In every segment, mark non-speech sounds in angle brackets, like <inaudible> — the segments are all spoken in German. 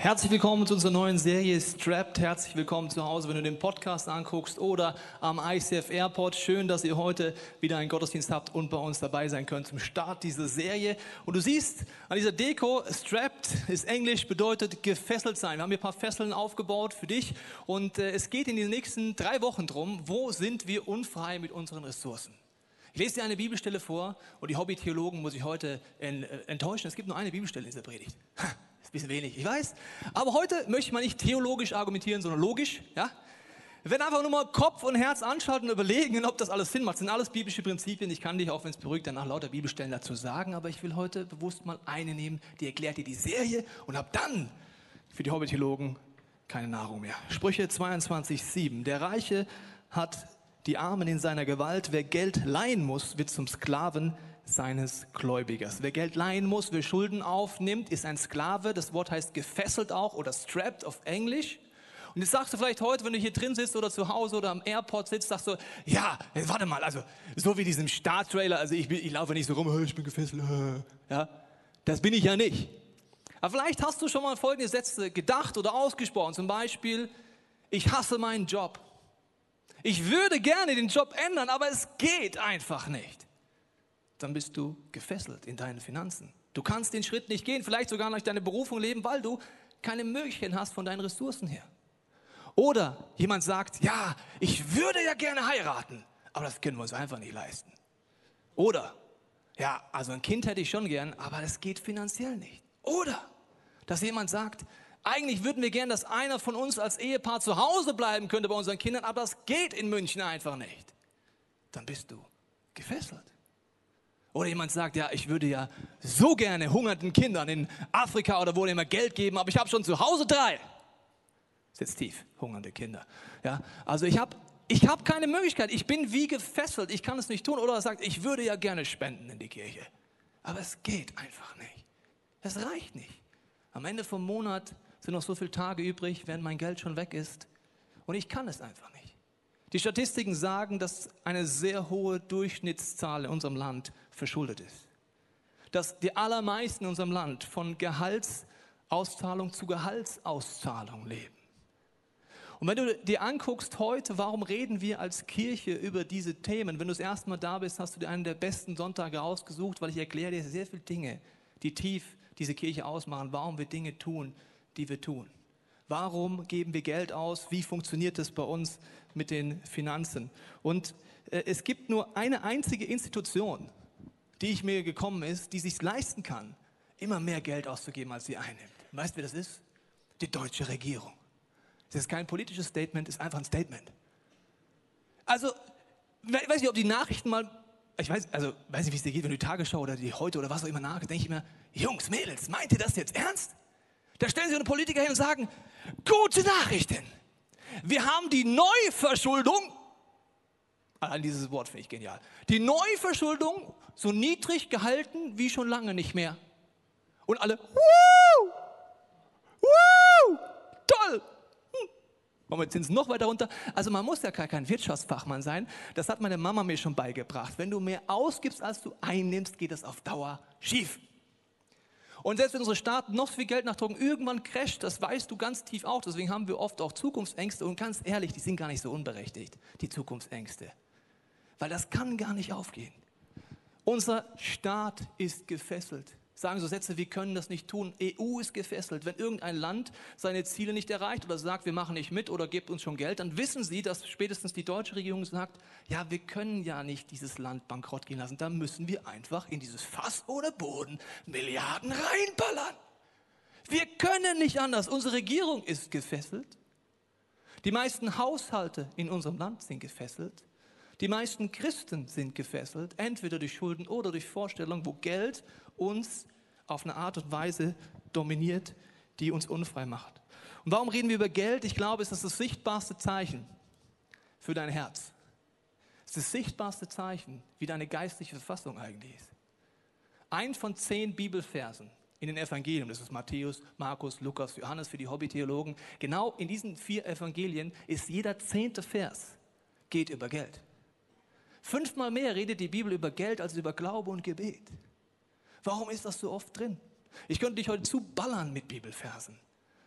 Herzlich willkommen zu unserer neuen Serie Strapped. Herzlich willkommen zu Hause, wenn du den Podcast anguckst oder am ICF Airport. Schön, dass ihr heute wieder einen Gottesdienst habt und bei uns dabei sein könnt zum Start dieser Serie. Und du siehst an dieser Deko, Strapped ist Englisch, bedeutet gefesselt sein. Wir haben hier ein paar Fesseln aufgebaut für dich und äh, es geht in den nächsten drei Wochen drum, wo sind wir unfrei mit unseren Ressourcen. Ich lese dir eine Bibelstelle vor und die Hobby-Theologen muss ich heute äh, enttäuschen. Es gibt nur eine Bibelstelle in dieser Predigt. Ein bisschen wenig, ich weiß. Aber heute möchte man nicht theologisch argumentieren, sondern logisch. Ja? Wir werden einfach nur mal Kopf und Herz anschalten und überlegen, ob das alles Sinn macht. Das sind alles biblische Prinzipien. Ich kann dich, auch wenn es beruhigt, danach lauter Bibelstellen dazu sagen. Aber ich will heute bewusst mal eine nehmen, die erklärt dir die Serie und habe dann für die Hobbytheologen keine Nahrung mehr. Sprüche 22, 7. Der Reiche hat die Armen in seiner Gewalt. Wer Geld leihen muss, wird zum Sklaven seines Gläubigers. Wer Geld leihen muss, wer Schulden aufnimmt, ist ein Sklave. Das Wort heißt gefesselt auch oder strapped auf Englisch. Und jetzt sagst du vielleicht heute, wenn du hier drin sitzt oder zu Hause oder am Airport sitzt, sagst du, ja, warte mal, also so wie diesem Star-Trailer, also ich, ich laufe nicht so rum, ich bin gefesselt, ja, das bin ich ja nicht. Aber vielleicht hast du schon mal folgende Sätze gedacht oder ausgesprochen, zum Beispiel, ich hasse meinen Job. Ich würde gerne den Job ändern, aber es geht einfach nicht dann bist du gefesselt in deinen Finanzen. Du kannst den Schritt nicht gehen, vielleicht sogar nach deiner Berufung leben, weil du keine Möglichkeiten hast von deinen Ressourcen her. Oder jemand sagt, ja, ich würde ja gerne heiraten, aber das können wir uns einfach nicht leisten. Oder, ja, also ein Kind hätte ich schon gern, aber das geht finanziell nicht. Oder, dass jemand sagt, eigentlich würden wir gern, dass einer von uns als Ehepaar zu Hause bleiben könnte bei unseren Kindern, aber das geht in München einfach nicht. Dann bist du gefesselt. Oder jemand sagt, ja, ich würde ja so gerne hungernden Kindern in Afrika oder wo immer Geld geben, aber ich habe schon zu Hause drei. Sitzt tief, hungernde Kinder. Ja, also ich habe ich hab keine Möglichkeit. Ich bin wie gefesselt. Ich kann es nicht tun. Oder er sagt, ich würde ja gerne spenden in die Kirche. Aber es geht einfach nicht. Es reicht nicht. Am Ende vom Monat sind noch so viele Tage übrig, wenn mein Geld schon weg ist. Und ich kann es einfach nicht. Die Statistiken sagen, dass eine sehr hohe Durchschnittszahl in unserem Land verschuldet ist. Dass die allermeisten in unserem Land von Gehaltsauszahlung zu Gehaltsauszahlung leben. Und wenn du dir anguckst heute, warum reden wir als Kirche über diese Themen? Wenn du das erste Mal da bist, hast du dir einen der besten Sonntage ausgesucht, weil ich erkläre dir sehr viele Dinge, die tief diese Kirche ausmachen, warum wir Dinge tun, die wir tun. Warum geben wir Geld aus? Wie funktioniert das bei uns mit den Finanzen? Und äh, es gibt nur eine einzige Institution, die ich mir gekommen ist, die sich leisten kann, immer mehr Geld auszugeben, als sie einnimmt. Weißt du, wer das ist? Die deutsche Regierung. Das ist kein politisches Statement, ist einfach ein Statement. Also, ich weiß nicht, ob die Nachrichten mal, ich weiß, also, weiß nicht, wie es dir geht, wenn du die Tagesschau oder die heute oder was auch immer nach, denke ich mir, Jungs, Mädels, meint ihr das jetzt ernst? Da stellen sie einen Politiker hin und sagen, gute Nachrichten. Wir haben die Neuverschuldung Allein dieses Wort finde ich genial. Die Neuverschuldung so niedrig gehalten wie schon lange nicht mehr. Und alle, wuh, wuh, toll. Hm. Machen wir Zinsen noch weiter runter. Also man muss ja gar kein Wirtschaftsfachmann sein. Das hat meine Mama mir schon beigebracht. Wenn du mehr ausgibst, als du einnimmst, geht das auf Dauer schief. Und selbst wenn unsere Staaten noch so viel Geld nachdrucken, irgendwann crasht, das weißt du ganz tief auch. Deswegen haben wir oft auch Zukunftsängste. Und ganz ehrlich, die sind gar nicht so unberechtigt, die Zukunftsängste weil das kann gar nicht aufgehen. Unser Staat ist gefesselt. Sagen so Sätze, wir können das nicht tun. EU ist gefesselt. Wenn irgendein Land seine Ziele nicht erreicht oder sagt, wir machen nicht mit oder gebt uns schon Geld, dann wissen Sie, dass spätestens die deutsche Regierung sagt, ja, wir können ja nicht dieses Land bankrott gehen lassen. Da müssen wir einfach in dieses Fass ohne Boden Milliarden reinballern. Wir können nicht anders. Unsere Regierung ist gefesselt. Die meisten Haushalte in unserem Land sind gefesselt. Die meisten Christen sind gefesselt, entweder durch Schulden oder durch Vorstellungen, wo Geld uns auf eine Art und Weise dominiert, die uns unfrei macht. Und warum reden wir über Geld? Ich glaube, es ist das sichtbarste Zeichen für dein Herz. Es ist das sichtbarste Zeichen, wie deine geistliche Verfassung eigentlich ist. Ein von zehn Bibelversen in den Evangelien, das ist Matthäus, Markus, Lukas, Johannes für die Hobbytheologen, genau in diesen vier Evangelien ist jeder zehnte Vers geht über Geld. Fünfmal mehr redet die Bibel über Geld als über Glaube und Gebet. Warum ist das so oft drin? Ich könnte dich heute zuballern mit Bibelversen.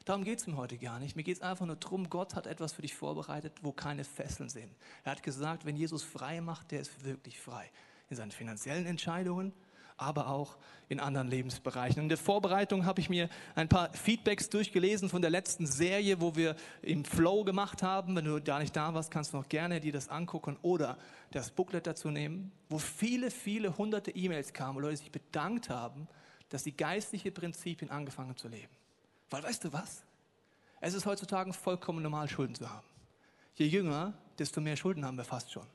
Darum geht es mir heute gar nicht. Mir geht es einfach nur darum, Gott hat etwas für dich vorbereitet, wo keine Fesseln sind. Er hat gesagt, wenn Jesus frei macht, der ist wirklich frei. In seinen finanziellen Entscheidungen, aber auch in anderen Lebensbereichen. in der Vorbereitung habe ich mir ein paar Feedbacks durchgelesen von der letzten Serie, wo wir im Flow gemacht haben. Wenn du da nicht da warst, kannst du noch gerne dir das angucken oder das Booklet dazu nehmen, wo viele, viele hunderte E-Mails kamen, wo Leute sich bedankt haben, dass sie geistliche Prinzipien angefangen zu leben. Weil weißt du was? Es ist heutzutage vollkommen normal, Schulden zu haben. Je jünger, desto mehr Schulden haben wir fast schon.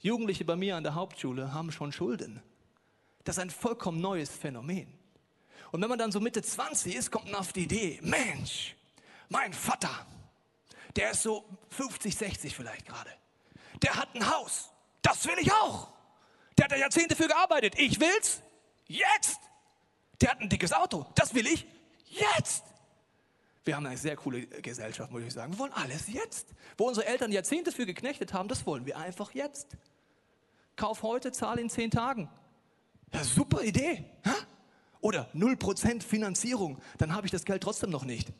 Jugendliche bei mir an der Hauptschule haben schon Schulden. Das ist ein vollkommen neues Phänomen. Und wenn man dann so Mitte 20 ist, kommt man auf die Idee, Mensch, mein Vater, der ist so 50, 60 vielleicht gerade. Der hat ein Haus. Das will ich auch. Der hat da Jahrzehnte für gearbeitet. Ich will's jetzt. Der hat ein dickes Auto. Das will ich jetzt. Wir haben eine sehr coole Gesellschaft, muss ich sagen. Wir wollen alles jetzt. Wo unsere Eltern Jahrzehnte für geknechtet haben, das wollen wir einfach jetzt. Kauf heute, zahl in zehn Tagen. Ja, super Idee. Oder 0% Finanzierung, dann habe ich das Geld trotzdem noch nicht.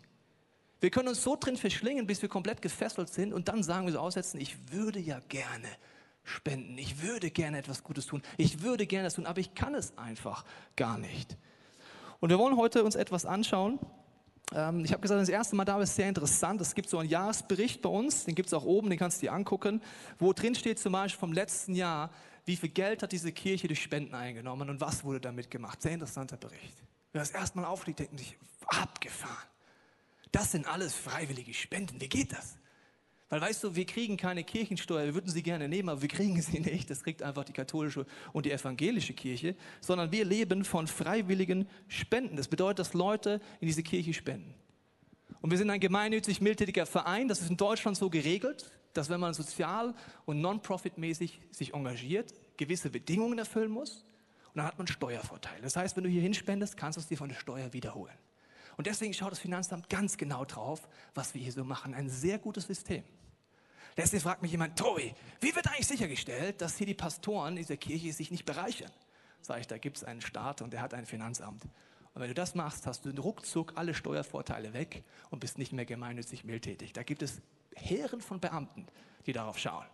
Wir können uns so drin verschlingen, bis wir komplett gefesselt sind und dann sagen wir so aussetzen, ich würde ja gerne spenden, ich würde gerne etwas Gutes tun, ich würde gerne das tun, aber ich kann es einfach gar nicht. Und wir wollen heute uns etwas anschauen. Ähm, ich habe gesagt, das erste Mal da ist sehr interessant. Es gibt so einen Jahresbericht bei uns, den gibt es auch oben, den kannst du dir angucken, wo drin steht zum Beispiel vom letzten Jahr, wie viel Geld hat diese Kirche durch Spenden eingenommen und was wurde damit gemacht. Sehr interessanter Bericht. Wer das erstmal aufliegt, denkt sich, abgefahren. Das sind alles freiwillige Spenden. Wie geht das? Weil weißt du, wir kriegen keine Kirchensteuer, wir würden sie gerne nehmen, aber wir kriegen sie nicht. Das kriegt einfach die katholische und die evangelische Kirche, sondern wir leben von freiwilligen Spenden. Das bedeutet, dass Leute in diese Kirche spenden. Und wir sind ein gemeinnützig mildtätiger Verein, das ist in Deutschland so geregelt dass wenn man sozial und non-profit-mäßig sich engagiert, gewisse Bedingungen erfüllen muss und dann hat man Steuervorteile. Das heißt, wenn du hier hinspendest, kannst du es dir von der Steuer wiederholen. Und deswegen schaut das Finanzamt ganz genau drauf, was wir hier so machen. Ein sehr gutes System. Deswegen fragt mich jemand, Tobi, wie wird eigentlich sichergestellt, dass hier die Pastoren dieser Kirche sich nicht bereichern? Sag ich, da gibt es einen Staat und der hat ein Finanzamt. Und wenn du das machst, hast du ruckzuck alle Steuervorteile weg und bist nicht mehr gemeinnützig mildtätig. Da gibt es Heeren von Beamten, die darauf schauen.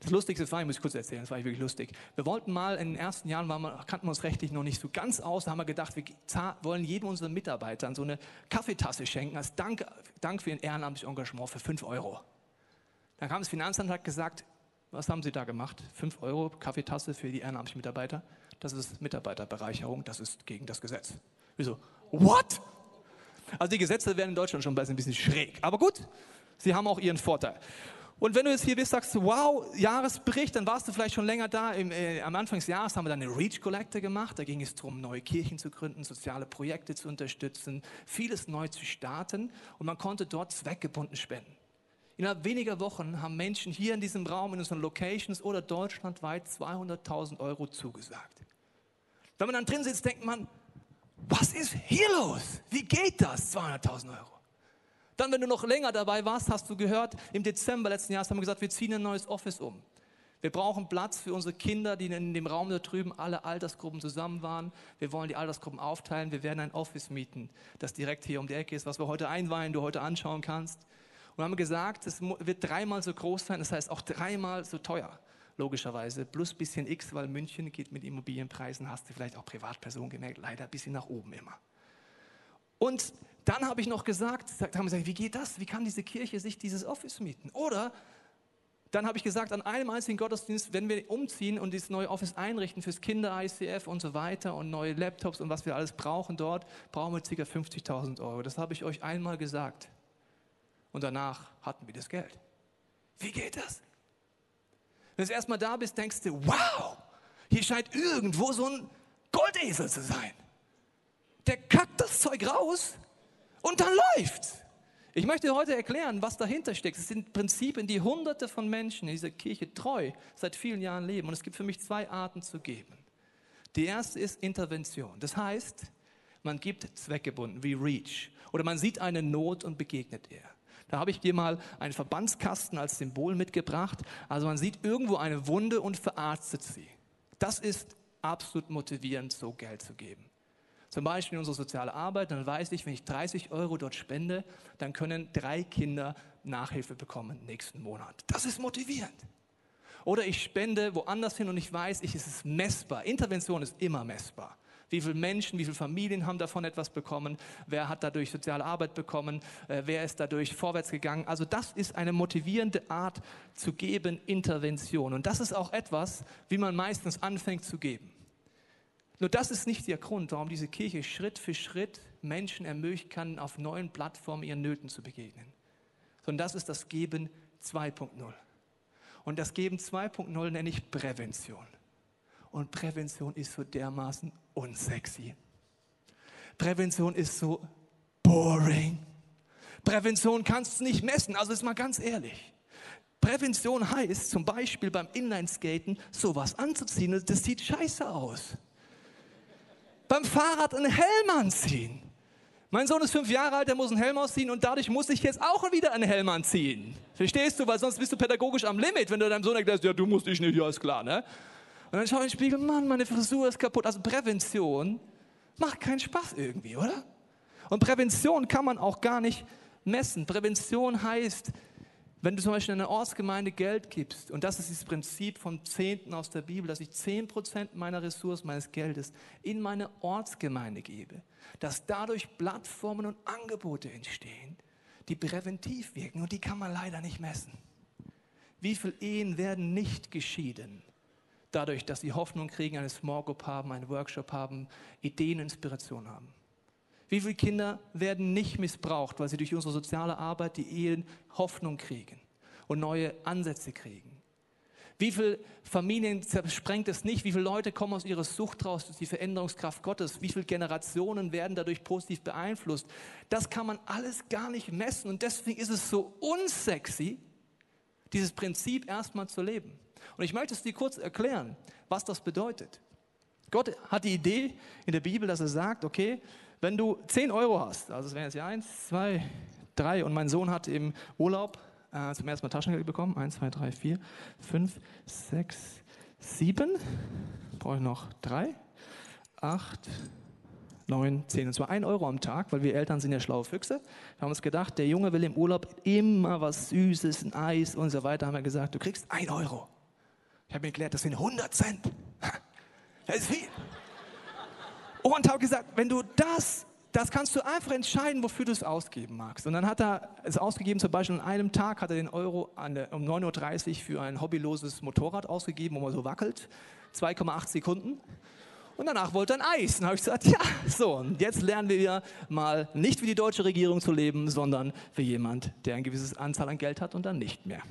Das Lustigste war, ich muss kurz erzählen, das war wirklich lustig. Wir wollten mal, in den ersten Jahren wir, kannten wir uns rechtlich noch nicht so ganz aus, da haben wir gedacht, wir wollen jedem unserer Mitarbeitern so eine Kaffeetasse schenken, als Dank, Dank für ihr ehrenamtliches Engagement für 5 Euro. Dann kam das Finanzamt und hat gesagt, was haben Sie da gemacht? 5 Euro Kaffeetasse für die ehrenamtlichen Mitarbeiter? Das ist Mitarbeiterbereicherung, das ist gegen das Gesetz. Wieso? What? Also die Gesetze werden in Deutschland schon ein bisschen schräg. Aber gut, Sie haben auch ihren Vorteil. Und wenn du jetzt hier bist, sagst du, wow, Jahresbericht, dann warst du vielleicht schon länger da. Im, äh, am Anfang des Jahres haben wir dann eine Reach Collector gemacht. Da ging es darum, neue Kirchen zu gründen, soziale Projekte zu unterstützen, vieles neu zu starten. Und man konnte dort zweckgebunden spenden. Innerhalb weniger Wochen haben Menschen hier in diesem Raum, in unseren Locations oder deutschlandweit 200.000 Euro zugesagt. Wenn man dann drin sitzt, denkt man, was ist hier los? Wie geht das, 200.000 Euro? Dann, wenn du noch länger dabei warst, hast du gehört, im Dezember letzten Jahres haben wir gesagt, wir ziehen ein neues Office um. Wir brauchen Platz für unsere Kinder, die in dem Raum da drüben alle Altersgruppen zusammen waren. Wir wollen die Altersgruppen aufteilen. Wir werden ein Office mieten, das direkt hier um die Ecke ist, was wir heute einweihen, du heute anschauen kannst. Und haben gesagt, es wird dreimal so groß sein, das heißt auch dreimal so teuer, logischerweise. Plus bisschen X, weil München geht mit Immobilienpreisen, hast du vielleicht auch Privatpersonen gemerkt, leider ein bisschen nach oben immer. Und dann habe ich noch gesagt, haben gesagt, wie geht das? Wie kann diese Kirche sich dieses Office mieten? Oder dann habe ich gesagt, an einem einzigen Gottesdienst, wenn wir umziehen und dieses neue Office einrichten fürs Kinder-ICF und so weiter und neue Laptops und was wir alles brauchen dort, brauchen wir ca. 50.000 Euro. Das habe ich euch einmal gesagt. Und danach hatten wir das Geld. Wie geht das? Wenn du erstmal da bist, denkst du, wow, hier scheint irgendwo so ein Goldesel zu sein. Der kackt das Zeug raus und dann läuft's. Ich möchte heute erklären, was dahinter steckt. Es sind Prinzipien, die Hunderte von Menschen in dieser Kirche treu seit vielen Jahren leben. Und es gibt für mich zwei Arten zu geben. Die erste ist Intervention. Das heißt, Man gibt zweckgebunden, wie Reach. Oder man sieht eine Not und begegnet ihr. Da habe ich dir mal einen Verbandskasten als Symbol mitgebracht. Also man sieht irgendwo eine Wunde und verarztet sie. Das ist absolut motivierend, so Geld zu geben. Zum Beispiel in unserer sozialen Arbeit, dann weiß ich, wenn ich 30 Euro dort spende, dann können drei Kinder Nachhilfe bekommen nächsten Monat. Das ist motivierend. Oder ich spende woanders hin und ich weiß, ich, es ist messbar. Intervention ist immer messbar. Wie viele Menschen, wie viele Familien haben davon etwas bekommen? Wer hat dadurch soziale Arbeit bekommen? Äh, wer ist dadurch vorwärts gegangen? Also das ist eine motivierende Art zu geben, Intervention. Und das ist auch etwas, wie man meistens anfängt zu geben. Nur das ist nicht der Grund, warum diese Kirche Schritt für Schritt Menschen ermöglichen kann, auf neuen Plattformen ihren Nöten zu begegnen. Sondern das ist das Geben 2.0. Und das Geben 2.0 nenne ich Prävention. Und Prävention ist so dermaßen unsexy. Prävention ist so boring. Prävention kannst du nicht messen, also ist mal ganz ehrlich. Prävention heißt zum Beispiel beim Inlineskaten sowas anzuziehen, das sieht scheiße aus. Beim Fahrrad einen Helm anziehen. Mein Sohn ist fünf Jahre alt, der muss einen Helm ausziehen und dadurch muss ich jetzt auch wieder einen Helm anziehen. Verstehst du? Weil sonst bist du pädagogisch am Limit, wenn du deinem Sohn erklärst, ja, du musst dich nicht, ja, ist klar, ne? Und dann schaue ich in den Spiegel, Mann, meine Frisur ist kaputt. Also Prävention macht keinen Spaß irgendwie, oder? Und Prävention kann man auch gar nicht messen. Prävention heißt, wenn du zum Beispiel in einer Ortsgemeinde Geld gibst, und das ist das Prinzip vom Zehnten aus der Bibel, dass ich zehn Prozent meiner Ressourcen, meines Geldes in meine Ortsgemeinde gebe, dass dadurch Plattformen und Angebote entstehen, die präventiv wirken und die kann man leider nicht messen. Wie viele Ehen werden nicht geschieden, dadurch, dass sie Hoffnung kriegen, eine Small Group haben, einen Workshop haben, Ideen, Inspiration haben. Wie viele Kinder werden nicht missbraucht, weil sie durch unsere soziale Arbeit die Ehen Hoffnung kriegen und neue Ansätze kriegen? Wie viele Familien zersprengt es nicht? Wie viele Leute kommen aus ihrer Sucht raus durch die Veränderungskraft Gottes? Wie viele Generationen werden dadurch positiv beeinflusst? Das kann man alles gar nicht messen und deswegen ist es so unsexy, dieses Prinzip erstmal zu leben. Und ich möchte es dir kurz erklären, was das bedeutet. Gott hat die Idee in der Bibel, dass er sagt, okay, wenn du 10 Euro hast, also es wären jetzt ja 1, 2, 3 und mein Sohn hat im Urlaub äh, zum ersten Mal Taschengeld bekommen, 1, 2, 3, 4, 5, 6, 7, brauche ich noch 3, 8, 9, 10. Und zwar 1 Euro am Tag, weil wir Eltern sind ja schlaue Füchse. Wir haben uns gedacht, der Junge will im Urlaub immer was Süßes, ein Eis und so weiter. Haben wir gesagt, du kriegst 1 Euro. Ich habe mir erklärt, das sind 100 Cent. Das ist viel. Und habe gesagt, wenn du das, das kannst du einfach entscheiden, wofür du es ausgeben magst. Und dann hat er es ausgegeben, zum Beispiel an einem Tag hat er den Euro der, um 9.30 Uhr für ein hobbyloses Motorrad ausgegeben, wo man so wackelt. 2,8 Sekunden. Und danach wollte er ein Eis. Und habe ich gesagt, ja, so, und jetzt lernen wir mal nicht wie die deutsche Regierung zu leben, sondern wie jemand, der ein gewisses Anzahl an Geld hat und dann nicht mehr.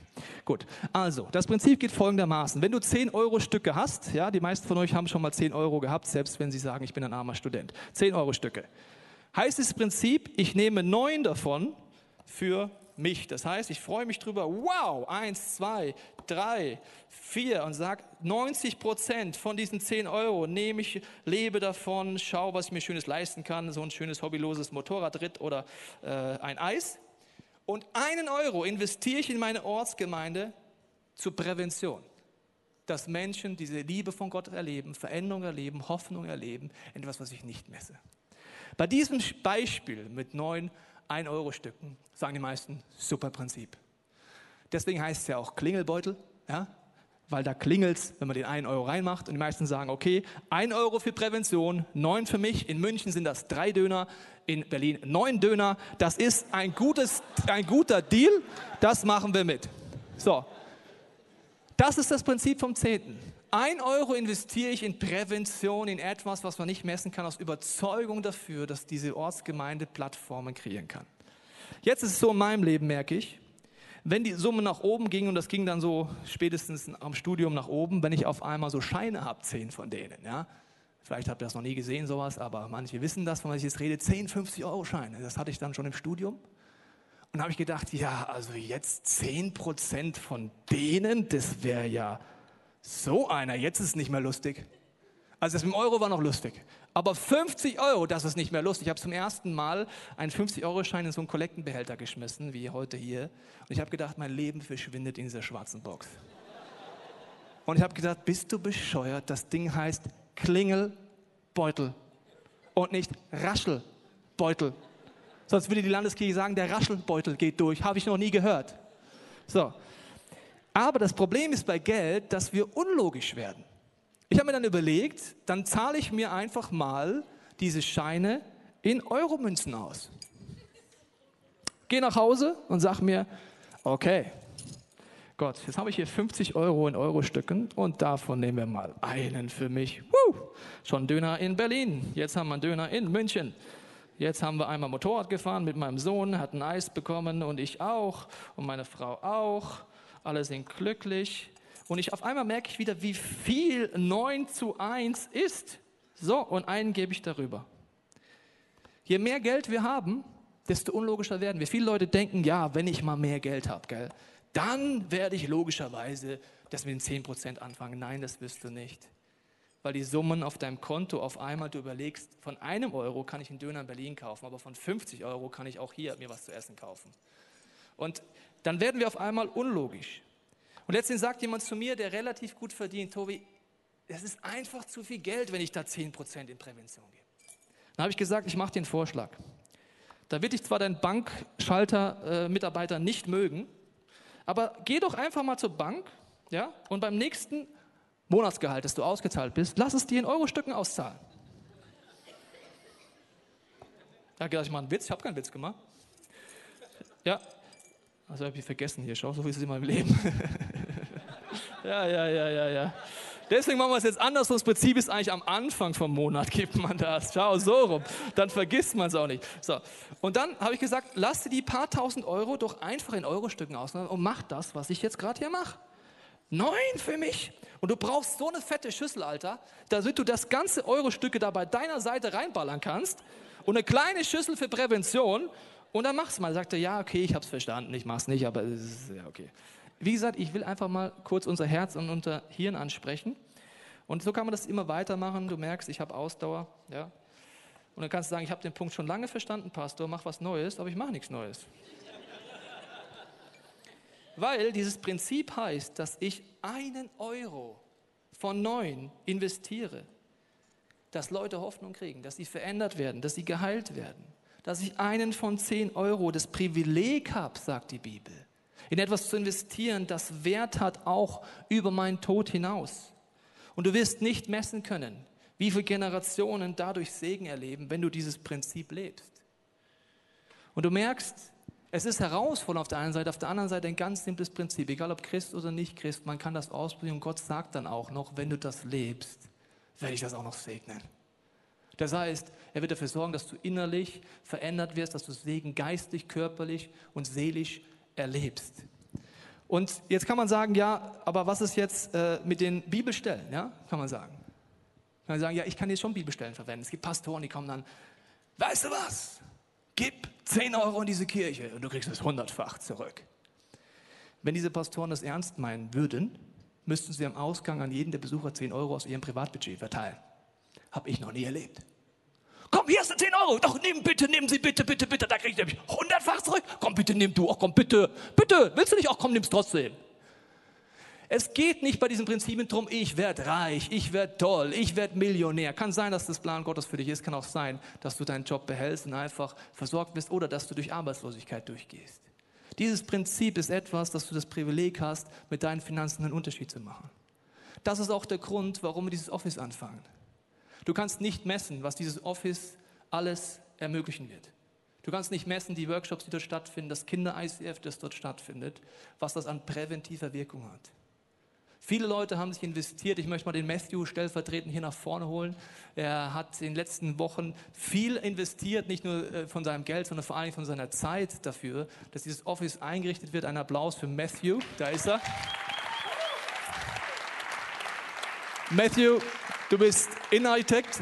Gut, also, das Prinzip geht folgendermaßen. Wenn du 10 Euro Stücke hast, ja, die meisten von euch haben schon mal 10 Euro gehabt, selbst wenn sie sagen, ich bin ein armer Student. 10 Euro Stücke. Heißt das Prinzip, ich nehme 9 davon für mich. Das heißt, ich freue mich drüber, wow, eins, zwei, drei, vier und sage, 90 Prozent von diesen 10 Euro nehme ich, lebe davon, schau, was ich mir Schönes leisten kann, so ein schönes hobbyloses Motorradritt oder äh, ein Eis. Und einen Euro investiere ich in meine Ortsgemeinde zur Prävention. Dass Menschen diese Liebe von Gott erleben, Veränderung erleben, Hoffnung erleben, etwas, was ich nicht messe. Bei diesem Beispiel mit neun 1-Euro-Stücken, sagen die meisten, super Prinzip. Deswegen heißt es ja auch Klingelbeutel, ja? weil da klingelt es, wenn man den 1 Euro reinmacht. Und die meisten sagen, okay, 1 Euro für Prävention, 9 für mich. In München sind das drei Döner, in Berlin 9 Döner. Das ist ein, gutes, ein guter Deal, das machen wir mit. So, das ist das Prinzip vom Zehnten. Ein Euro investiere ich in Prävention, in etwas, was man nicht messen kann, aus Überzeugung dafür, dass diese Ortsgemeinde Plattformen kreieren kann. Jetzt ist es so in meinem Leben, merke ich, wenn die Summe nach oben ging, und das ging dann so spätestens am Studium nach oben, wenn ich auf einmal so Scheine habe, zehn von denen, ja. Vielleicht habt ihr das noch nie gesehen, sowas, aber manche wissen das, von was ich jetzt rede, 10, 50 Euro Scheine. Das hatte ich dann schon im Studium. Und habe ich gedacht, ja, also jetzt 10 Prozent von denen, das wäre ja so einer, jetzt ist es nicht mehr lustig. Also das mit dem Euro war noch lustig. Aber 50 Euro, das ist nicht mehr lustig. Ich habe zum ersten Mal einen 50-Euro-Schein in so einen Kollektenbehälter geschmissen, wie heute hier. Und ich habe gedacht, mein Leben verschwindet in dieser schwarzen Box. Und ich habe gedacht, bist du bescheuert? Das Ding heißt Klingelbeutel und nicht Raschelbeutel. Sonst würde die Landeskirche sagen, der Raschelbeutel geht durch. Habe ich noch nie gehört. So. Aber das Problem ist bei Geld, dass wir unlogisch werden. Ich habe mir dann überlegt, dann zahle ich mir einfach mal diese Scheine in Euromünzen aus. Gehe nach Hause und sage mir, okay, Gott, jetzt habe ich hier 50 Euro in Eurostücken und davon nehmen wir mal einen für mich. Woo! Schon Döner in Berlin, jetzt haben wir einen Döner in München. Jetzt haben wir einmal Motorrad gefahren mit meinem Sohn, hat ein Eis bekommen und ich auch und meine Frau auch. Alle sind glücklich. Und ich auf einmal merke ich wieder, wie viel 9 zu 1 ist. So, und einen gebe ich darüber. Je mehr Geld wir haben, desto unlogischer werden wir. Viele Leute denken, ja, wenn ich mal mehr Geld habe, gell, dann werde ich logischerweise das mit den 10% anfangen. Nein, das wirst du nicht. Weil die Summen auf deinem Konto auf einmal, du überlegst, von einem Euro kann ich einen Döner in Berlin kaufen, aber von 50 Euro kann ich auch hier mir was zu essen kaufen. Und dann werden wir auf einmal unlogisch. Und letztendlich sagt jemand zu mir, der relativ gut verdient, Tobi, es ist einfach zu viel Geld, wenn ich da 10% in Prävention gebe. Dann habe ich gesagt, ich mache den Vorschlag. Da wird dich zwar dein Bankschalter-Mitarbeiter äh, nicht mögen, aber geh doch einfach mal zur Bank ja, und beim nächsten Monatsgehalt, das du ausgezahlt bist, lass es dir in Euro-Stücken auszahlen. Da gedacht, ich mache einen Witz, ich habe keinen Witz gemacht. Ja, also habe ich vergessen hier, schau, so wie es in meinem Leben. <laughs> ja, ja, ja, ja, ja. Deswegen machen wir es jetzt anders. Das Prinzip ist eigentlich am Anfang vom Monat <laughs> gibt man das. Schau, so rum. Dann vergisst man es auch nicht. So. Und dann habe ich gesagt, lass dir die paar tausend Euro doch einfach in Euro-Stücken aus und mach das, was ich jetzt gerade hier mache. Neun für mich. Und du brauchst so eine fette Schüssel, Alter, damit du das ganze Euro-Stücke da bei deiner Seite reinballern kannst. Und eine kleine Schüssel für Prävention. Und dann mach's mal. Sagt er, ja, okay, ich hab's verstanden, ich mach's nicht, aber es ist ja okay. Wie gesagt, ich will einfach mal kurz unser Herz und unser Hirn ansprechen. Und so kann man das immer weitermachen. Du merkst, ich habe Ausdauer. Ja? Und dann kannst du sagen, ich habe den Punkt schon lange verstanden, Pastor, mach was Neues, aber ich mache nichts Neues. Weil dieses Prinzip heißt, dass ich einen Euro von neun investiere, dass Leute Hoffnung kriegen, dass sie verändert werden, dass sie geheilt werden, dass ich einen von zehn Euro das Privileg habe, sagt die Bibel, in etwas zu investieren, das Wert hat auch über meinen Tod hinaus. Und du wirst nicht messen können, wie viele Generationen dadurch Segen erleben, wenn du dieses Prinzip lebst. Und du merkst, es ist herausfordernd auf der einen Seite, auf der anderen Seite ein ganz simples Prinzip, egal ob Christ oder nicht Christ, man kann das ausprobieren und Gott sagt dann auch noch, wenn du das lebst, werde ich das auch noch segnen. Das heißt, er wird dafür sorgen, dass du innerlich verändert wirst, dass du Segen geistig, körperlich und seelisch erlebst. Und jetzt kann man sagen, ja, aber was ist jetzt äh, mit den Bibelstellen? Ja, kann man sagen. Kann man sagen, ja, ich kann jetzt schon Bibelstellen verwenden. Es gibt Pastoren, die kommen dann, weißt du was? Gib 10 Euro in diese Kirche und du kriegst es hundertfach zurück. Wenn diese Pastoren das ernst meinen würden, müssten sie am Ausgang an jeden der Besucher 10 Euro aus ihrem Privatbudget verteilen. Habe ich noch nie erlebt. Komm, hier sind 10 Euro. Doch, nimm bitte, nimm sie bitte, bitte, bitte. Da krieg ich nämlich hundertfach zurück. Komm, bitte, nimm du. Ach, komm, bitte, bitte. Willst du nicht? Ach, komm, nimm's trotzdem. Es geht nicht bei diesen Prinzipien darum, ich werde reich, ich werde toll, ich werde Millionär. Kann sein, dass das Plan Gottes für dich ist, kann auch sein, dass du deinen Job behältst und einfach versorgt bist oder dass du durch Arbeitslosigkeit durchgehst. Dieses Prinzip ist etwas, dass du das Privileg hast, mit deinen Finanzen einen Unterschied zu machen. Das ist auch der Grund, warum wir dieses Office anfangen. Du kannst nicht messen, was dieses Office alles ermöglichen wird. Du kannst nicht messen, die Workshops, die dort stattfinden, das Kinder-ICF, das dort stattfindet, was das an präventiver Wirkung hat. Viele Leute haben sich investiert. Ich möchte mal den Matthew stellvertretend hier nach vorne holen. Er hat in den letzten Wochen viel investiert, nicht nur äh, von seinem Geld, sondern vor allem von seiner Zeit dafür, dass dieses Office eingerichtet wird. Ein Applaus für Matthew. Da ist er. Matthew, du bist Innenarchitekt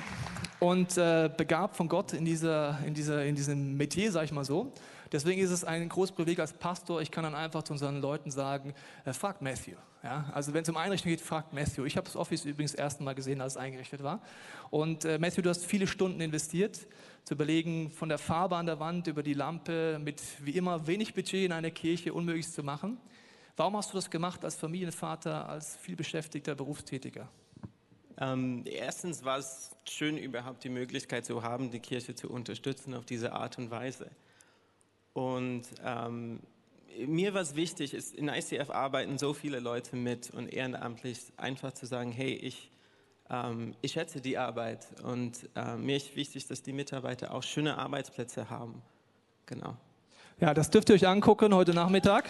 und äh, begabt von Gott in, dieser, in, dieser, in diesem Metier, sag ich mal so. Deswegen ist es ein großes Privileg als Pastor. Ich kann dann einfach zu unseren Leuten sagen, äh, fragt Matthew. Ja? Also wenn es um Einrichtung geht, fragt Matthew. Ich habe das Office übrigens das erste Mal gesehen, als es eingerichtet war. Und äh, Matthew, du hast viele Stunden investiert, zu überlegen, von der Farbe an der Wand über die Lampe, mit wie immer wenig Budget in einer Kirche unmöglich zu machen. Warum hast du das gemacht als Familienvater, als vielbeschäftigter Berufstätiger? Ähm, erstens war es schön, überhaupt die Möglichkeit zu haben, die Kirche zu unterstützen auf diese Art und Weise. Und ähm, mir war es wichtig, ist, in ICF arbeiten so viele Leute mit und ehrenamtlich einfach zu sagen, hey, ich, ähm, ich schätze die Arbeit und äh, mir ist wichtig, dass die Mitarbeiter auch schöne Arbeitsplätze haben. Genau. Ja, das dürft ihr euch angucken heute Nachmittag.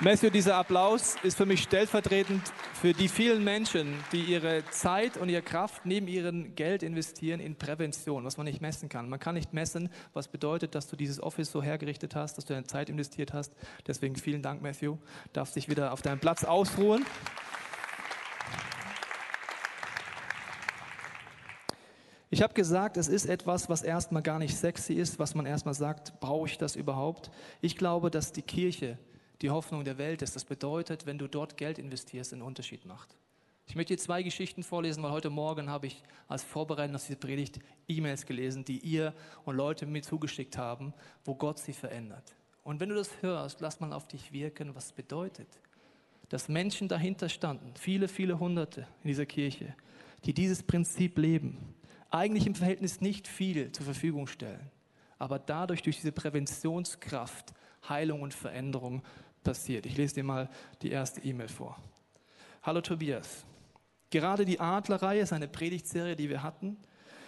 Matthew, dieser Applaus ist für mich stellvertretend für die vielen Menschen, die ihre Zeit und ihre Kraft neben ihrem Geld investieren in Prävention, was man nicht messen kann. Man kann nicht messen, was bedeutet, dass du dieses Office so hergerichtet hast, dass du deine Zeit investiert hast. Deswegen vielen Dank, Matthew. Darfst dich wieder auf deinem Platz ausruhen. Ich habe gesagt, es ist etwas, was erstmal gar nicht sexy ist, was man erstmal sagt, brauche ich das überhaupt? Ich glaube, dass die Kirche die Hoffnung der Welt ist. Das bedeutet, wenn du dort Geld investierst, einen Unterschied macht. Ich möchte dir zwei Geschichten vorlesen, weil heute Morgen habe ich als Vorbereitung auf diese Predigt E-Mails gelesen, die ihr und Leute mir zugeschickt haben, wo Gott sie verändert. Und wenn du das hörst, lass mal auf dich wirken, was es bedeutet. Dass Menschen dahinter standen, viele, viele Hunderte in dieser Kirche, die dieses Prinzip leben, eigentlich im Verhältnis nicht viel zur Verfügung stellen, aber dadurch durch diese Präventionskraft Heilung und Veränderung passiert. Ich lese dir mal die erste E-Mail vor. Hallo Tobias. Gerade die Adlerreihe ist eine Predigtserie, die wir hatten,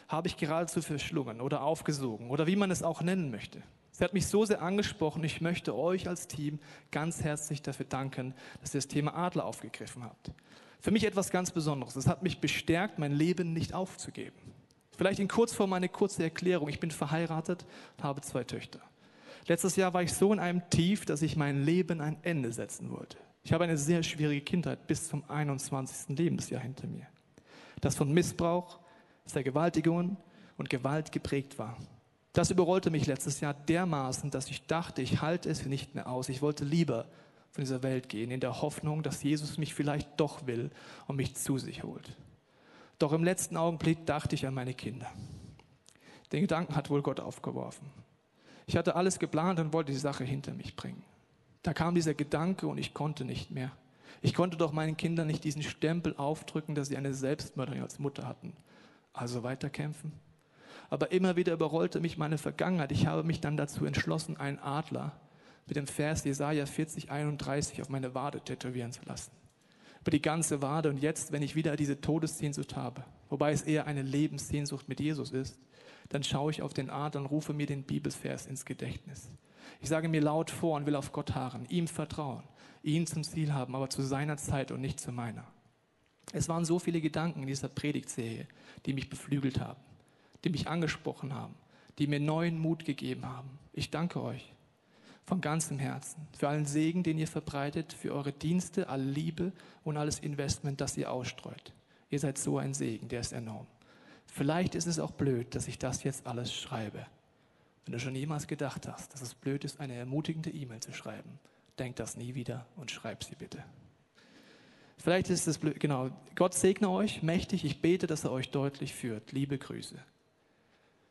habe ich geradezu verschlungen oder aufgesogen oder wie man es auch nennen möchte. Sie hat mich so sehr angesprochen, ich möchte euch als Team ganz herzlich dafür danken, dass ihr das Thema Adler aufgegriffen habt. Für mich etwas ganz Besonderes. Es hat mich bestärkt, mein Leben nicht aufzugeben. Vielleicht in Kurzform eine kurze Erklärung. Ich bin verheiratet und habe zwei Töchter. Letztes Jahr war ich so in einem Tief, dass ich mein Leben ein Ende setzen wollte. Ich habe eine sehr schwierige Kindheit bis zum 21. Lebensjahr hinter mir, das von Missbrauch, Vergewaltigungen und Gewalt geprägt war. Das überrollte mich letztes Jahr dermaßen, dass ich dachte, ich halte es nicht mehr aus. Ich wollte lieber von dieser Welt gehen, in der Hoffnung, dass Jesus mich vielleicht doch will und mich zu sich holt. Doch im letzten Augenblick dachte ich an meine Kinder. Den Gedanken hat wohl Gott aufgeworfen. Ich hatte alles geplant und wollte die Sache hinter mich bringen. Da kam dieser Gedanke und ich konnte nicht mehr. Ich konnte doch meinen Kindern nicht diesen Stempel aufdrücken, dass sie eine Selbstmörderin als Mutter hatten. Also weiterkämpfen. Aber immer wieder überrollte mich meine Vergangenheit. Ich habe mich dann dazu entschlossen, einen Adler mit dem Vers Jesaja 40, 31 auf meine Wade tätowieren zu lassen. Über die ganze Wade. Und jetzt, wenn ich wieder diese Todessehnsucht habe, wobei es eher eine Lebenssehnsucht mit Jesus ist, dann schaue ich auf den Adler und rufe mir den Bibelvers ins Gedächtnis. Ich sage mir laut vor und will auf Gott harren, ihm vertrauen, ihn zum Ziel haben, aber zu seiner Zeit und nicht zu meiner. Es waren so viele Gedanken in dieser Predigtserie, die mich beflügelt haben, die mich angesprochen haben, die mir neuen Mut gegeben haben. Ich danke euch von ganzem Herzen für allen Segen, den ihr verbreitet, für eure Dienste, alle Liebe und alles Investment, das ihr ausstreut. Ihr seid so ein Segen, der ist enorm. Vielleicht ist es auch blöd, dass ich das jetzt alles schreibe. Wenn du schon jemals gedacht hast, dass es blöd ist, eine ermutigende E-Mail zu schreiben, denk das nie wieder und schreib sie bitte. Vielleicht ist es blöd, genau. Gott segne euch mächtig. Ich bete, dass er euch deutlich führt. Liebe Grüße.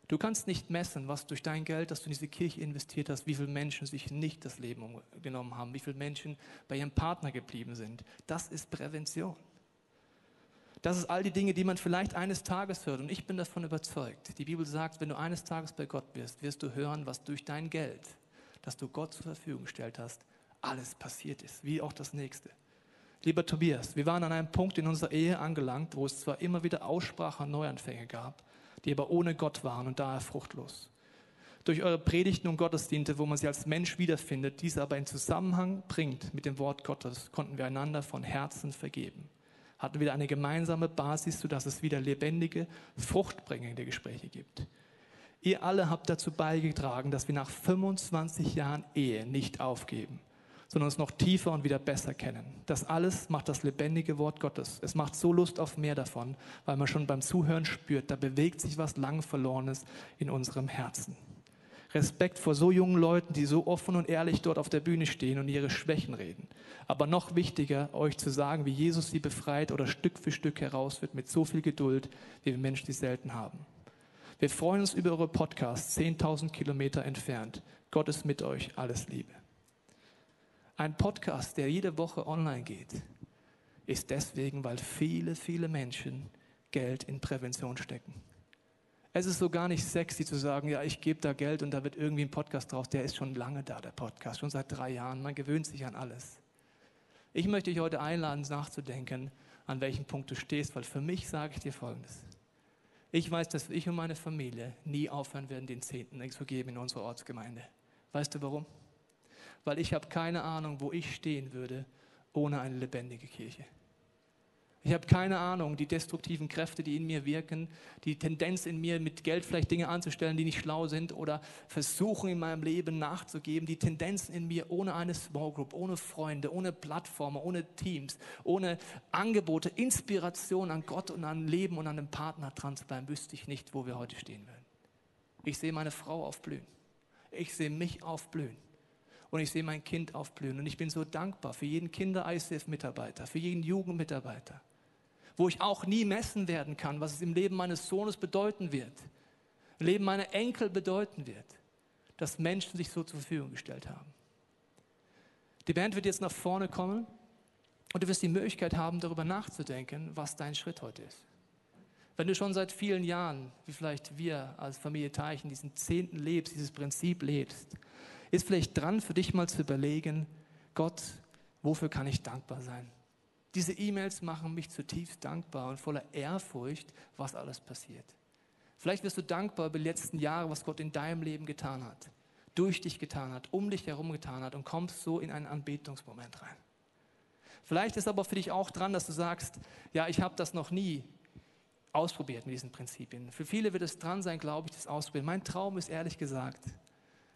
Du kannst nicht messen, was durch dein Geld, das du in diese Kirche investiert hast, wie viele Menschen sich nicht das Leben genommen haben, wie viele Menschen bei ihrem Partner geblieben sind. Das ist Prävention. Das ist all die Dinge, die man vielleicht eines Tages hört. Und ich bin davon überzeugt. Die Bibel sagt, wenn du eines Tages bei Gott bist, wirst du hören, was durch dein Geld, das du Gott zur Verfügung gestellt hast, alles passiert ist, wie auch das nächste. Lieber Tobias, wir waren an einem Punkt in unserer Ehe angelangt, wo es zwar immer wieder Aussprache und Neuanfänge gab, die aber ohne Gott waren und daher fruchtlos. Durch eure Predigten und Gottesdienste, wo man sie als Mensch wiederfindet, diese aber in Zusammenhang bringt mit dem Wort Gottes, konnten wir einander von Herzen vergeben hatten wieder eine gemeinsame Basis, sodass es wieder lebendige, fruchtbringende Gespräche gibt. Ihr alle habt dazu beigetragen, dass wir nach 25 Jahren Ehe nicht aufgeben, sondern uns noch tiefer und wieder besser kennen. Das alles macht das lebendige Wort Gottes. Es macht so Lust auf mehr davon, weil man schon beim Zuhören spürt, da bewegt sich was lang Verlorenes in unserem Herzen. Respekt vor so jungen Leuten, die so offen und ehrlich dort auf der Bühne stehen und ihre Schwächen reden. Aber noch wichtiger, euch zu sagen, wie Jesus sie befreit oder Stück für Stück heraus wird mit so viel Geduld, wie wir Menschen die selten haben. Wir freuen uns über eure Podcasts, 10.000 Kilometer entfernt. Gott ist mit euch. Alles Liebe. Ein Podcast, der jede Woche online geht, ist deswegen, weil viele, viele Menschen Geld in Prävention stecken. Es ist so gar nicht sexy zu sagen, ja, ich gebe da Geld und da wird irgendwie ein Podcast draus. Der ist schon lange da, der Podcast, schon seit drei Jahren. Man gewöhnt sich an alles. Ich möchte dich heute einladen, nachzudenken, an welchem Punkt du stehst, weil für mich sage ich dir Folgendes. Ich weiß, dass ich und meine Familie nie aufhören werden, den Zehnten zu geben in unserer Ortsgemeinde. Weißt du warum? Weil ich habe keine Ahnung, wo ich stehen würde ohne eine lebendige Kirche. Ich habe keine Ahnung, die destruktiven Kräfte, die in mir wirken, die Tendenz in mir, mit Geld vielleicht Dinge anzustellen, die nicht schlau sind oder versuchen in meinem Leben nachzugeben, die Tendenzen in mir ohne eine Small Group, ohne Freunde, ohne Plattformen, ohne Teams, ohne Angebote, Inspiration an Gott und an Leben und an einem Partner dran zu bleiben, wüsste ich nicht, wo wir heute stehen würden. Ich sehe meine Frau aufblühen. Ich sehe mich aufblühen und ich sehe mein Kind aufblühen. Und ich bin so dankbar für jeden Kinder-ICF-Mitarbeiter, für jeden Jugendmitarbeiter, wo ich auch nie messen werden kann, was es im Leben meines Sohnes bedeuten wird, im Leben meiner Enkel bedeuten wird, dass Menschen sich so zur Verfügung gestellt haben. Die Band wird jetzt nach vorne kommen und du wirst die Möglichkeit haben, darüber nachzudenken, was dein Schritt heute ist. Wenn du schon seit vielen Jahren, wie vielleicht wir als Familie Teichen, diesen Zehnten lebst, dieses Prinzip lebst, ist vielleicht dran für dich mal zu überlegen, Gott, wofür kann ich dankbar sein? Diese E-Mails machen mich zutiefst dankbar und voller Ehrfurcht, was alles passiert. Vielleicht wirst du dankbar über die letzten Jahre, was Gott in deinem Leben getan hat, durch dich getan hat, um dich herum getan hat und kommst so in einen Anbetungsmoment rein. Vielleicht ist aber für dich auch dran, dass du sagst, ja, ich habe das noch nie ausprobiert mit diesen Prinzipien. Für viele wird es dran sein, glaube ich, das ausprobieren. Mein Traum ist ehrlich gesagt,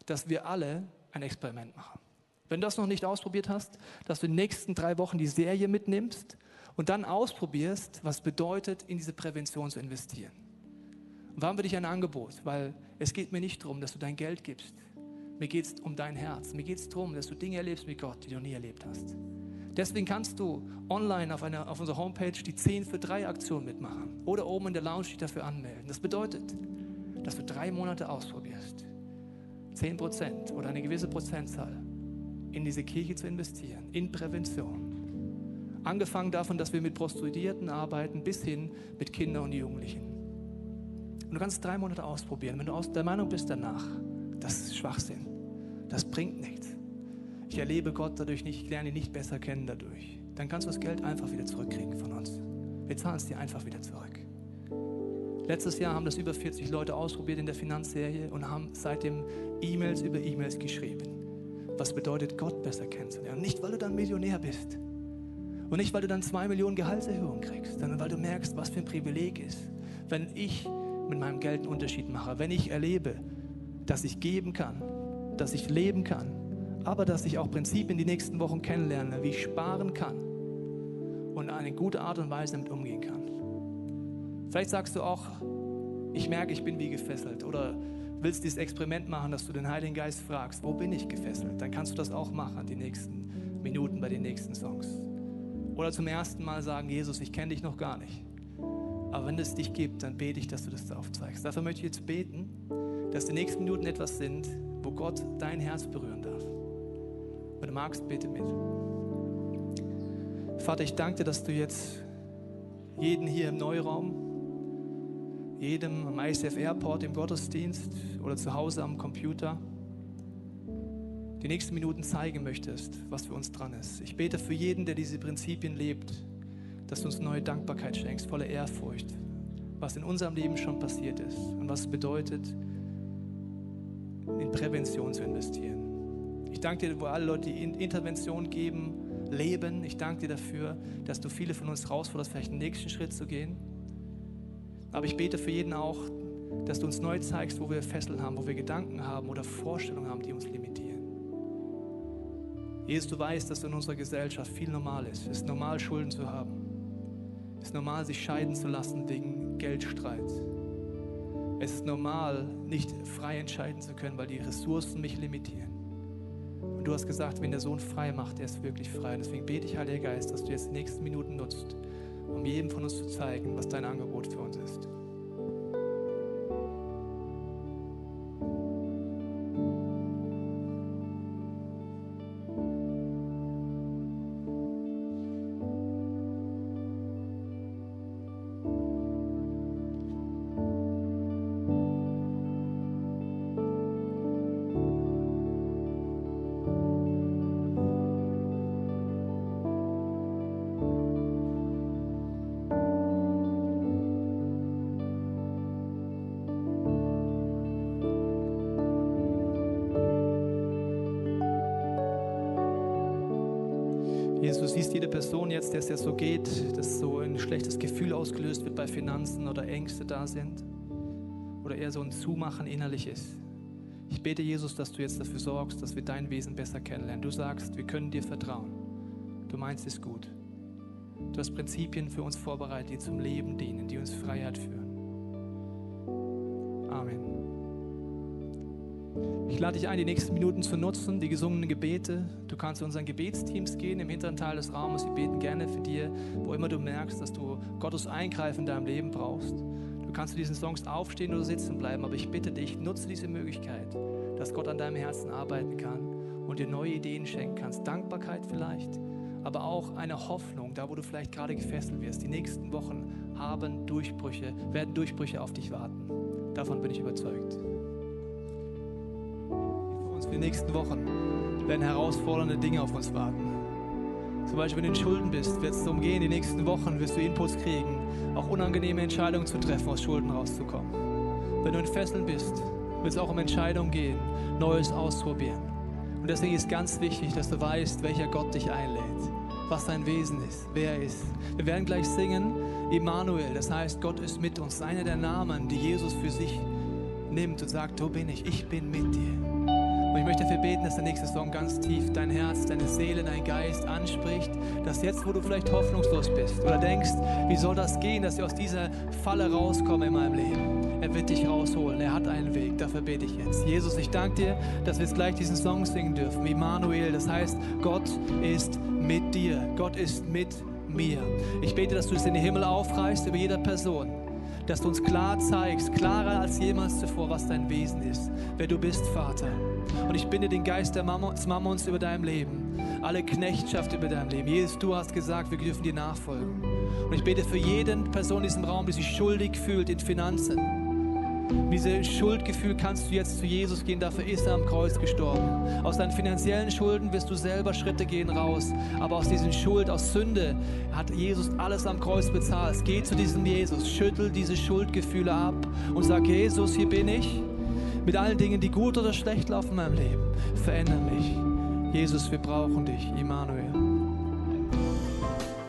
dass wir alle ein Experiment machen. Wenn du das noch nicht ausprobiert hast, dass du in den nächsten drei Wochen die Serie mitnimmst und dann ausprobierst, was bedeutet, in diese Prävention zu investieren. Und warum will ich ein Angebot? Weil es geht mir nicht darum, dass du dein Geld gibst. Mir geht es um dein Herz. Mir geht es darum, dass du Dinge erlebst mit Gott, die du nie erlebt hast. Deswegen kannst du online auf, einer, auf unserer Homepage die 10 für 3 Aktion mitmachen oder oben in der Lounge dich dafür anmelden. Das bedeutet, dass du drei Monate ausprobierst. 10 Prozent oder eine gewisse Prozentzahl in diese Kirche zu investieren, in Prävention. Angefangen davon, dass wir mit Prostituierten arbeiten, bis hin mit Kindern und Jugendlichen. Und du kannst drei Monate ausprobieren. Wenn du der Meinung bist danach, das ist Schwachsinn, das bringt nichts. Ich erlebe Gott dadurch nicht, ich lerne ihn nicht besser kennen dadurch. Dann kannst du das Geld einfach wieder zurückkriegen von uns. Wir zahlen es dir einfach wieder zurück. Letztes Jahr haben das über 40 Leute ausprobiert in der Finanzserie und haben seitdem E-Mails über E-Mails geschrieben was bedeutet, Gott besser kennenzulernen. Nicht, weil du dann Millionär bist. Und nicht, weil du dann zwei Millionen Gehaltserhöhung kriegst, sondern weil du merkst, was für ein Privileg ist, wenn ich mit meinem Geld einen Unterschied mache, wenn ich erlebe, dass ich geben kann, dass ich leben kann, aber dass ich auch Prinzipien die nächsten Wochen kennenlerne, wie ich sparen kann und eine gute Art und Weise damit umgehen kann. Vielleicht sagst du auch, ich merke, ich bin wie gefesselt oder willst dieses Experiment machen, dass du den Heiligen Geist fragst, wo bin ich gefesselt? Dann kannst du das auch machen, die nächsten Minuten bei den nächsten Songs. Oder zum ersten Mal sagen, Jesus, ich kenne dich noch gar nicht. Aber wenn es dich gibt, dann bete ich, dass du das aufzeigst. Dafür möchte ich jetzt beten, dass die nächsten Minuten etwas sind, wo Gott dein Herz berühren darf. Wenn du magst, bete mit. Vater, ich danke dir, dass du jetzt jeden hier im Neuraum jedem am ICF Airport im Gottesdienst oder zu Hause am Computer die nächsten Minuten zeigen möchtest, was für uns dran ist. Ich bete für jeden, der diese Prinzipien lebt, dass du uns neue Dankbarkeit schenkst, volle Ehrfurcht, was in unserem Leben schon passiert ist und was es bedeutet, in Prävention zu investieren. Ich danke dir, wo alle Leute, die Intervention geben, leben. Ich danke dir dafür, dass du viele von uns herausforderst, vielleicht den nächsten Schritt zu gehen. Aber ich bete für jeden auch, dass du uns neu zeigst, wo wir Fesseln haben, wo wir Gedanken haben oder Vorstellungen haben, die uns limitieren. Jesus, du weißt, dass in unserer Gesellschaft viel normal ist. Es ist normal, Schulden zu haben. Es ist normal, sich scheiden zu lassen wegen Geldstreit. Es ist normal, nicht frei entscheiden zu können, weil die Ressourcen mich limitieren. Und du hast gesagt, wenn der Sohn frei macht, er ist wirklich frei. Deswegen bete ich, Heiliger Geist, dass du jetzt die nächsten Minuten nutzt, um jedem von uns zu zeigen, was dein Angebot für uns ist. Siehst jede Person jetzt, der es jetzt so geht, dass so ein schlechtes Gefühl ausgelöst wird bei Finanzen oder Ängste da sind oder eher so ein Zumachen innerlich ist. Ich bete, Jesus, dass du jetzt dafür sorgst, dass wir dein Wesen besser kennenlernen. Du sagst, wir können dir vertrauen. Du meinst es gut. Du hast Prinzipien für uns vorbereitet, die zum Leben dienen, die uns Freiheit führen. Ich lade dich ein, die nächsten Minuten zu nutzen, die gesungenen Gebete. Du kannst zu unseren Gebetsteams gehen im hinteren Teil des Raumes. Wir beten gerne für dir, wo immer du merkst, dass du Gottes Eingreifen in deinem Leben brauchst. Du kannst zu diesen Songs aufstehen oder sitzen bleiben, aber ich bitte dich, nutze diese Möglichkeit, dass Gott an deinem Herzen arbeiten kann und dir neue Ideen schenken kannst. Dankbarkeit vielleicht, aber auch eine Hoffnung, da wo du vielleicht gerade gefesselt wirst. Die nächsten Wochen haben Durchbrüche, werden Durchbrüche auf dich warten. Davon bin ich überzeugt die nächsten Wochen werden herausfordernde Dinge auf uns warten. Zum Beispiel, wenn du in Schulden bist, wird es darum gehen, die nächsten Wochen wirst du Inputs kriegen, auch unangenehme Entscheidungen zu treffen, aus Schulden rauszukommen. Wenn du in Fesseln bist, wird es auch um Entscheidungen gehen, Neues ausprobieren. Und deswegen ist ganz wichtig, dass du weißt, welcher Gott dich einlädt, was dein Wesen ist, wer er ist. Wir werden gleich singen, Immanuel, das heißt, Gott ist mit uns. Einer der Namen, die Jesus für sich nimmt und sagt, wo bin ich? Ich bin mit dir. Und ich möchte dafür beten, dass der nächste Song ganz tief dein Herz, deine Seele, dein Geist anspricht, dass jetzt, wo du vielleicht hoffnungslos bist oder denkst, wie soll das gehen, dass wir aus dieser Falle rauskommen in meinem Leben. Er wird dich rausholen, er hat einen Weg, dafür bete ich jetzt. Jesus, ich danke dir, dass wir jetzt gleich diesen Song singen dürfen, Immanuel, das heißt, Gott ist mit dir, Gott ist mit mir. Ich bete, dass du es in den Himmel aufreißt über jeder Person dass du uns klar zeigst, klarer als jemals zuvor, was dein Wesen ist, wer du bist, Vater. Und ich binde den Geist des Mammons über deinem Leben, alle Knechtschaft über deinem Leben. Jesus, du hast gesagt, wir dürfen dir nachfolgen. Und ich bete für jeden Person in diesem Raum, die sich schuldig fühlt in Finanzen. Dieses Schuldgefühl kannst du jetzt zu Jesus gehen, dafür ist er am Kreuz gestorben. Aus deinen finanziellen Schulden wirst du selber Schritte gehen raus. Aber aus diesen Schuld, aus Sünde hat Jesus alles am Kreuz bezahlt. Geh zu diesem Jesus, schüttel diese Schuldgefühle ab und sag, Jesus, hier bin ich mit allen Dingen, die gut oder schlecht laufen in meinem Leben. Verändere mich. Jesus, wir brauchen dich, Immanuel.